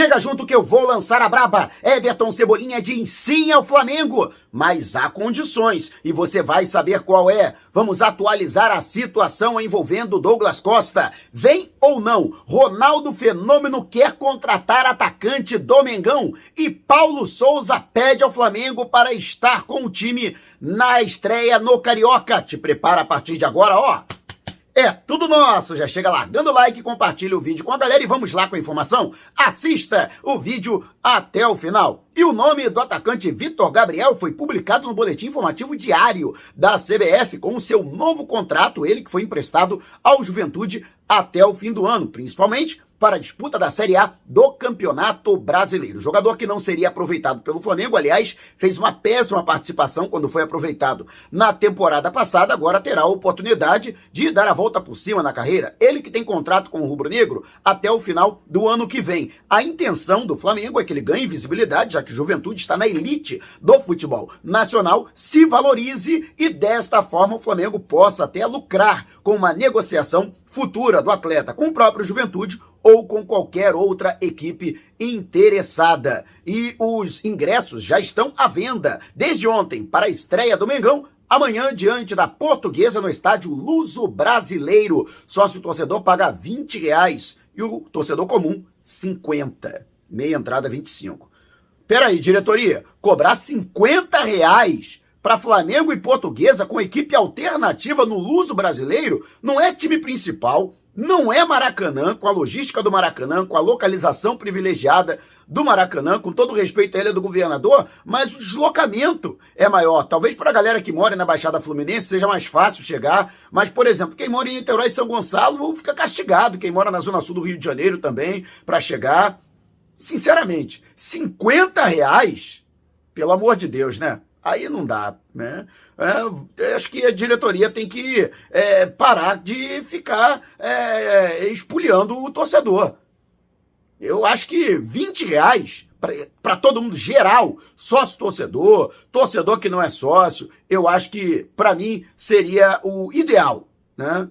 Chega junto que eu vou lançar a braba. Everton Cebolinha de sim ao Flamengo. Mas há condições e você vai saber qual é. Vamos atualizar a situação envolvendo Douglas Costa. Vem ou não, Ronaldo Fenômeno quer contratar atacante do Mengão e Paulo Souza pede ao Flamengo para estar com o time na estreia no Carioca. Te prepara a partir de agora, ó. É tudo nosso. Já chega largando o like, compartilha o vídeo com a galera e vamos lá com a informação. Assista o vídeo até o final. E o nome do atacante Vitor Gabriel foi publicado no boletim informativo diário da CBF com o seu novo contrato, ele que foi emprestado ao Juventude até o fim do ano, principalmente para a disputa da Série A do Campeonato Brasileiro. Jogador que não seria aproveitado pelo Flamengo, aliás, fez uma péssima participação quando foi aproveitado na temporada passada, agora terá a oportunidade de dar a volta por cima na carreira. Ele que tem contrato com o Rubro Negro até o final do ano que vem. A intenção do Flamengo é que ele ganhe visibilidade, já que Juventude está na elite do futebol nacional, se valorize e desta forma o Flamengo possa até lucrar com uma negociação futura do atleta com o próprio Juventude ou com qualquer outra equipe interessada. E os ingressos já estão à venda desde ontem para a estreia do Mengão. Amanhã, diante da Portuguesa, no estádio Luso Brasileiro. Sócio torcedor paga 20 reais e o torcedor comum 50. Meia entrada 25. Peraí, diretoria, cobrar 50 reais para Flamengo e Portuguesa com equipe alternativa no Luso Brasileiro não é time principal, não é Maracanã, com a logística do Maracanã, com a localização privilegiada do Maracanã, com todo respeito à ilha do governador, mas o deslocamento é maior. Talvez para a galera que mora na Baixada Fluminense seja mais fácil chegar, mas, por exemplo, quem mora em Niterói e São Gonçalo fica castigado, quem mora na Zona Sul do Rio de Janeiro também, para chegar. Sinceramente, 50 reais, pelo amor de Deus, né? Aí não dá, né? É, acho que a diretoria tem que é, parar de ficar é, espoliando o torcedor. Eu acho que 20 reais para todo mundo geral, sócio torcedor, torcedor que não é sócio, eu acho que para mim seria o ideal, né?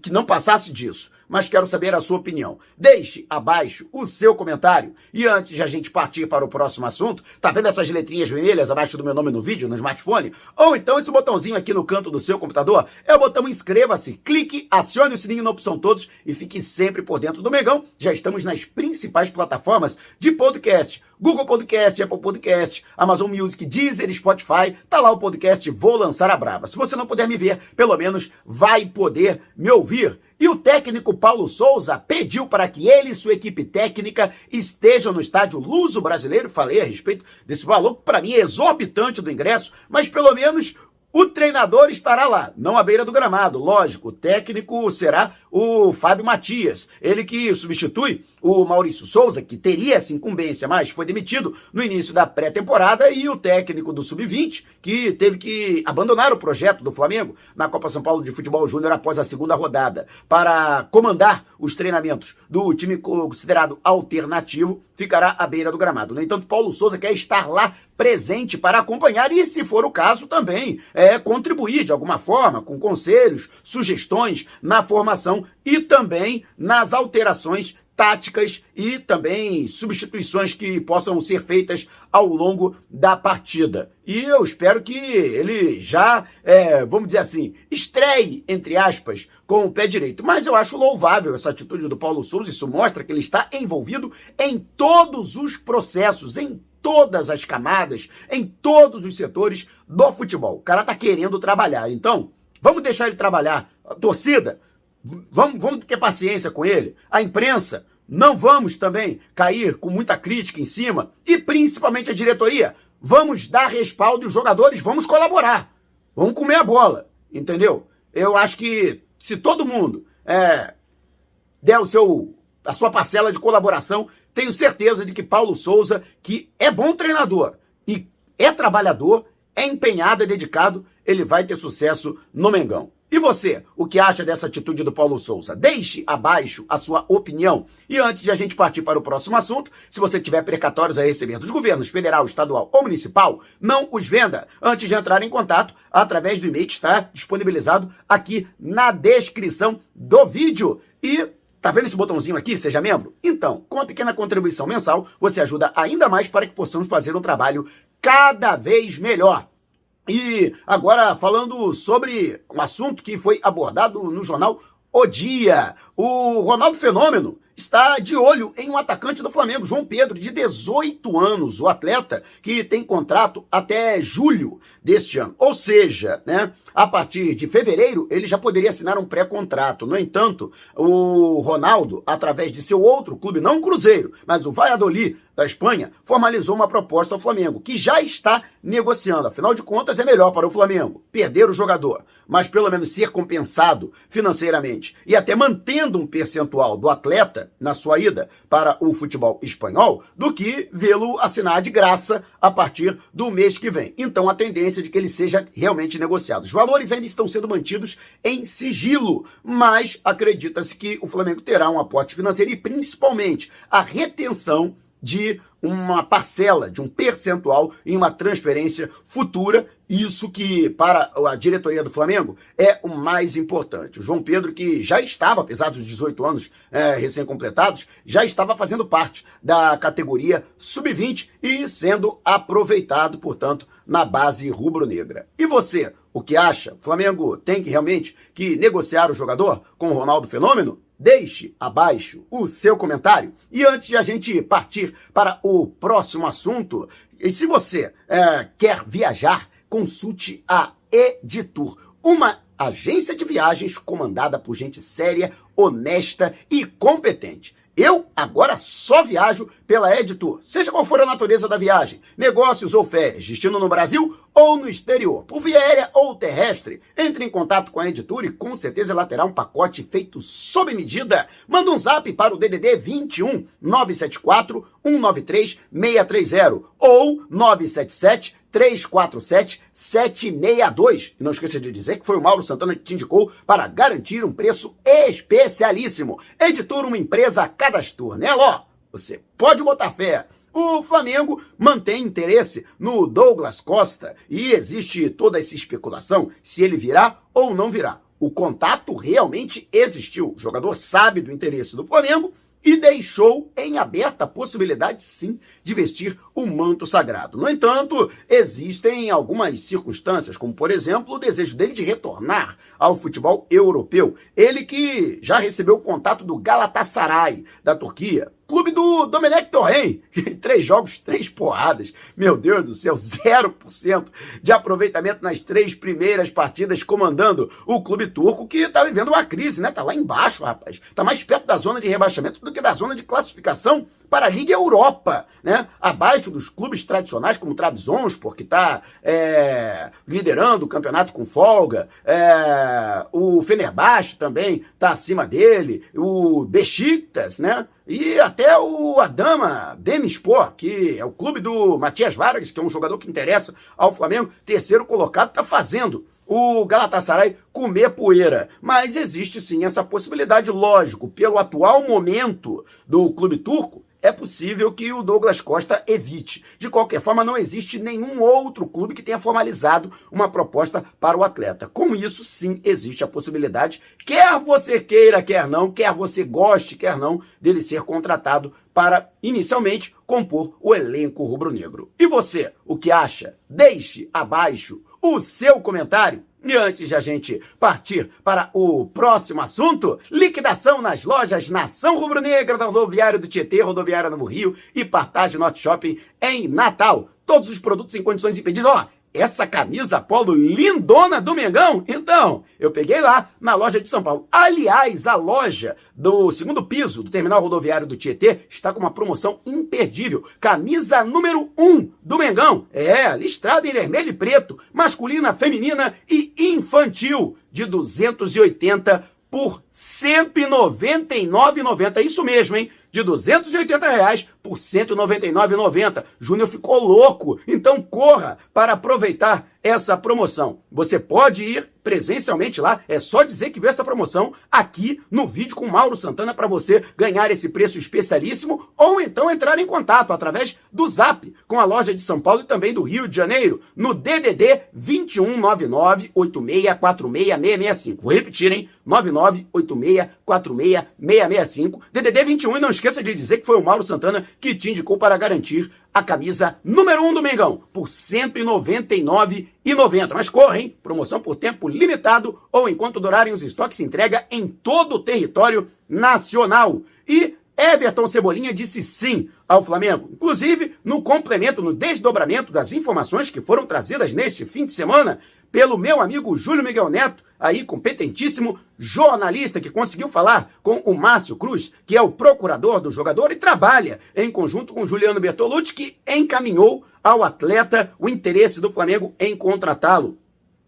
Que não passasse disso mas quero saber a sua opinião. Deixe abaixo o seu comentário. E antes de a gente partir para o próximo assunto, tá vendo essas letrinhas vermelhas abaixo do meu nome no vídeo, no smartphone? Ou então esse botãozinho aqui no canto do seu computador? É o botão inscreva-se, clique, acione o sininho na opção todos e fique sempre por dentro do Megão. Já estamos nas principais plataformas de podcast. Google Podcast, Apple Podcast, Amazon Music, Deezer, Spotify. Tá lá o podcast Vou Lançar a Brava. Se você não puder me ver, pelo menos vai poder me ouvir. E o técnico Paulo Souza pediu para que ele e sua equipe técnica estejam no estádio Luso Brasileiro. Falei a respeito desse valor, para mim é exorbitante do ingresso, mas pelo menos o treinador estará lá, não à beira do gramado, lógico. O técnico será o Fábio Matias, ele que substitui o Maurício Souza, que teria essa incumbência, mas foi demitido no início da pré-temporada, e o técnico do Sub-20, que teve que abandonar o projeto do Flamengo na Copa São Paulo de Futebol Júnior após a segunda rodada, para comandar os treinamentos do time considerado alternativo, ficará à beira do gramado. No entanto, Paulo Souza quer estar lá presente para acompanhar e, se for o caso, também é, contribuir de alguma forma com conselhos, sugestões na formação e também nas alterações táticas e também substituições que possam ser feitas ao longo da partida. E eu espero que ele já, é, vamos dizer assim, estreie, entre aspas, com o pé direito. Mas eu acho louvável essa atitude do Paulo Souza, isso mostra que ele está envolvido em todos os processos, em todas as camadas, em todos os setores do futebol. O cara tá querendo trabalhar. Então, vamos deixar ele trabalhar. A torcida, vamos, vamos ter paciência com ele. A imprensa, não vamos também cair com muita crítica em cima. E principalmente a diretoria, vamos dar respaldo e os jogadores vamos colaborar. Vamos comer a bola, entendeu? Eu acho que se todo mundo é, der o seu, a sua parcela de colaboração, tenho certeza de que Paulo Souza, que é bom treinador e é trabalhador, é empenhado, é dedicado, ele vai ter sucesso no Mengão. E você, o que acha dessa atitude do Paulo Souza? Deixe abaixo a sua opinião. E antes de a gente partir para o próximo assunto, se você tiver precatórios a receber dos governos federal, estadual ou municipal, não os venda antes de entrar em contato através do e-mail que está disponibilizado aqui na descrição do vídeo. E Tá vendo esse botãozinho aqui, seja membro? Então, com uma pequena contribuição mensal, você ajuda ainda mais para que possamos fazer um trabalho cada vez melhor. E agora falando sobre um assunto que foi abordado no jornal O Dia, o Ronaldo Fenômeno está de olho em um atacante do Flamengo, João Pedro, de 18 anos, o atleta que tem contrato até julho deste ano. Ou seja, né, a partir de fevereiro ele já poderia assinar um pré-contrato. No entanto, o Ronaldo, através de seu outro clube, não o Cruzeiro, mas o Valladolid da Espanha, formalizou uma proposta ao Flamengo, que já está negociando. Afinal de contas, é melhor para o Flamengo perder o jogador, mas pelo menos ser compensado financeiramente e até mantendo um percentual do atleta na sua ida para o futebol espanhol do que vê-lo assinar de graça a partir do mês que vem. Então a tendência é de que ele seja realmente negociado. Os valores ainda estão sendo mantidos em sigilo, mas acredita-se que o Flamengo terá um aporte financeiro e principalmente a retenção de uma parcela, de um percentual em uma transferência futura. Isso que, para a diretoria do Flamengo, é o mais importante. O João Pedro, que já estava, apesar dos 18 anos é, recém-completados, já estava fazendo parte da categoria sub-20 e sendo aproveitado, portanto, na base rubro-negra. E você, o que acha? Flamengo tem que realmente que negociar o jogador com o Ronaldo Fenômeno? Deixe abaixo o seu comentário. E antes de a gente partir para o próximo assunto, e se você é, quer viajar, consulte a Editur, uma agência de viagens comandada por gente séria, honesta e competente. Eu agora só viajo pela Editor, seja qual for a natureza da viagem, negócios ou férias, destino no Brasil ou no exterior, por via aérea ou terrestre. Entre em contato com a Editor e com certeza ela terá um pacote feito sob medida. Manda um zap para o DDD 21 974 193 630 ou 977 347 762. E não esqueça de dizer que foi o Mauro Santana que te indicou para garantir um preço especialíssimo. Editor, uma empresa cadastro, né, Ló? Você pode botar fé. O Flamengo mantém interesse no Douglas Costa e existe toda essa especulação se ele virá ou não virá. O contato realmente existiu. O jogador sabe do interesse do Flamengo e deixou em aberta a possibilidade, sim, de vestir o manto sagrado. No entanto, existem algumas circunstâncias, como por exemplo o desejo dele de retornar ao futebol europeu. Ele que já recebeu o contato do Galatasaray da Turquia, Clube do Domenech Torren, três jogos, três porradas. Meu Deus do céu, 0% de aproveitamento nas três primeiras partidas comandando o clube turco que tá vivendo uma crise, né? Tá lá embaixo, rapaz. Tá mais perto da zona de rebaixamento do que da zona de classificação para a Liga Europa, né? Abaixo dos clubes tradicionais como o Trabzonspor, que está é, liderando o campeonato com folga, é, o Fenerbahçe também está acima dele, o Besiktas, né? E até o Adama Demispor, que é o clube do Matias Vargas, que é um jogador que interessa ao Flamengo, terceiro colocado, está fazendo o Galatasaray comer poeira. Mas existe sim essa possibilidade, lógico, pelo atual momento do clube turco, é possível que o Douglas Costa evite. De qualquer forma, não existe nenhum outro clube que tenha formalizado uma proposta para o atleta. Com isso, sim, existe a possibilidade, quer você queira, quer não, quer você goste, quer não, dele ser contratado para, inicialmente, compor o elenco rubro-negro. E você, o que acha? Deixe abaixo o seu comentário. E antes de a gente partir para o próximo assunto, liquidação nas lojas Nação Rubro-Negra da Rodoviária do Tietê, Rodoviária Novo Rio e Partage Norte Shopping em Natal. Todos os produtos em condições impedidas. Ó, essa camisa polo lindona do Mengão? Então, eu peguei lá na loja de São Paulo. Aliás, a loja do segundo piso do terminal rodoviário do Tietê está com uma promoção imperdível. Camisa número 1 um do Mengão. É, listrada em vermelho e preto, masculina, feminina e infantil, de 280 por 199,90. Isso mesmo, hein? De 280 reais por 199,90. Júnior ficou louco. Então corra para aproveitar essa promoção. Você pode ir presencialmente lá, é só dizer que viu essa promoção aqui no vídeo com Mauro Santana para você ganhar esse preço especialíssimo ou então entrar em contato através do Zap com a loja de São Paulo e também do Rio de Janeiro no DDD 219986466665. Vou repetir, hein? 9986466665. DDD 21 e não esqueça de dizer que foi o Mauro Santana que te indicou para garantir a camisa número 1 um do Mengão por R$ 199,90. Mas corra, hein? Promoção por tempo limitado ou enquanto durarem os estoques entrega em todo o território nacional. E Everton Cebolinha disse sim ao Flamengo. Inclusive, no complemento, no desdobramento das informações que foram trazidas neste fim de semana pelo meu amigo Júlio Miguel Neto, aí competentíssimo jornalista que conseguiu falar com o Márcio Cruz, que é o procurador do jogador e trabalha em conjunto com Juliano Bertolucci, que encaminhou ao atleta o interesse do Flamengo em contratá-lo.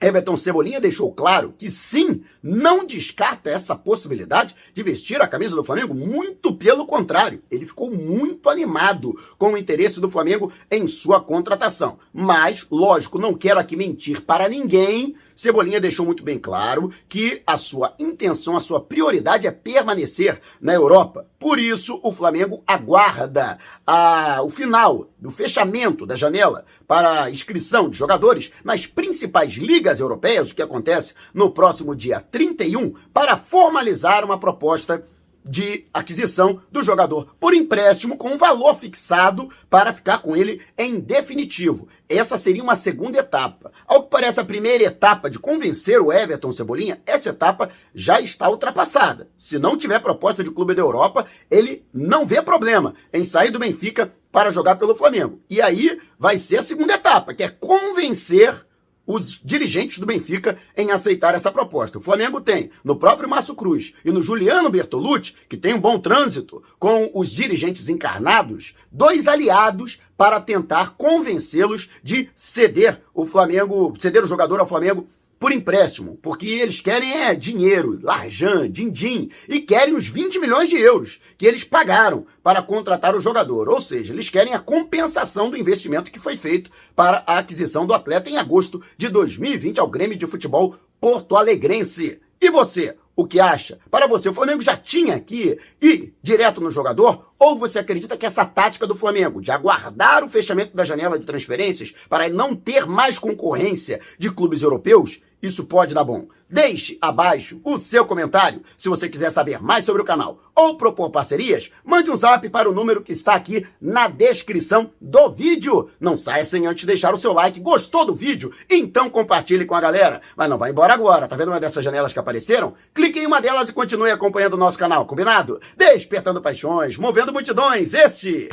Everton Cebolinha deixou claro que sim, não descarta essa possibilidade de vestir a camisa do Flamengo, muito pelo contrário. Ele ficou muito animado com o interesse do Flamengo em sua contratação. Mas, lógico, não quero aqui mentir para ninguém. Cebolinha deixou muito bem claro que a sua intenção, a sua prioridade é permanecer na Europa. Por isso, o Flamengo aguarda a, o final do fechamento da janela para inscrição de jogadores nas principais ligas europeias, o que acontece no próximo dia 31, para formalizar uma proposta de aquisição do jogador por empréstimo com um valor fixado para ficar com ele em definitivo. Essa seria uma segunda etapa. Ao que parece a primeira etapa de convencer o Everton Cebolinha, essa etapa já está ultrapassada. Se não tiver proposta de clube da Europa, ele não vê problema em sair do Benfica para jogar pelo Flamengo. E aí vai ser a segunda etapa, que é convencer os dirigentes do Benfica em aceitar essa proposta. O Flamengo tem no próprio Márcio Cruz e no Juliano Bertolucci, que tem um bom trânsito com os dirigentes encarnados, dois aliados para tentar convencê-los de ceder o Flamengo, ceder o jogador ao Flamengo por empréstimo, porque eles querem é dinheiro, larjan, din-din, e querem os 20 milhões de euros que eles pagaram para contratar o jogador. Ou seja, eles querem a compensação do investimento que foi feito para a aquisição do atleta em agosto de 2020 ao Grêmio de Futebol Porto Alegrense. E você? o que acha. Para você, o Flamengo já tinha que ir direto no jogador? Ou você acredita que essa tática do Flamengo de aguardar o fechamento da janela de transferências para não ter mais concorrência de clubes europeus isso pode dar bom. Deixe abaixo o seu comentário. Se você quiser saber mais sobre o canal ou propor parcerias, mande um zap para o número que está aqui na descrição do vídeo. Não saia sem antes deixar o seu like. Gostou do vídeo? Então compartilhe com a galera. Mas não vai embora agora. Tá vendo uma dessas janelas que apareceram? Clique em uma delas e continue acompanhando o nosso canal, combinado? Despertando paixões, movendo multidões. Este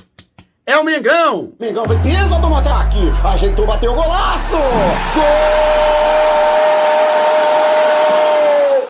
é o Mengão. Mengão vem pisa do ataque. Ajeitou, bateu o golaço. Gol!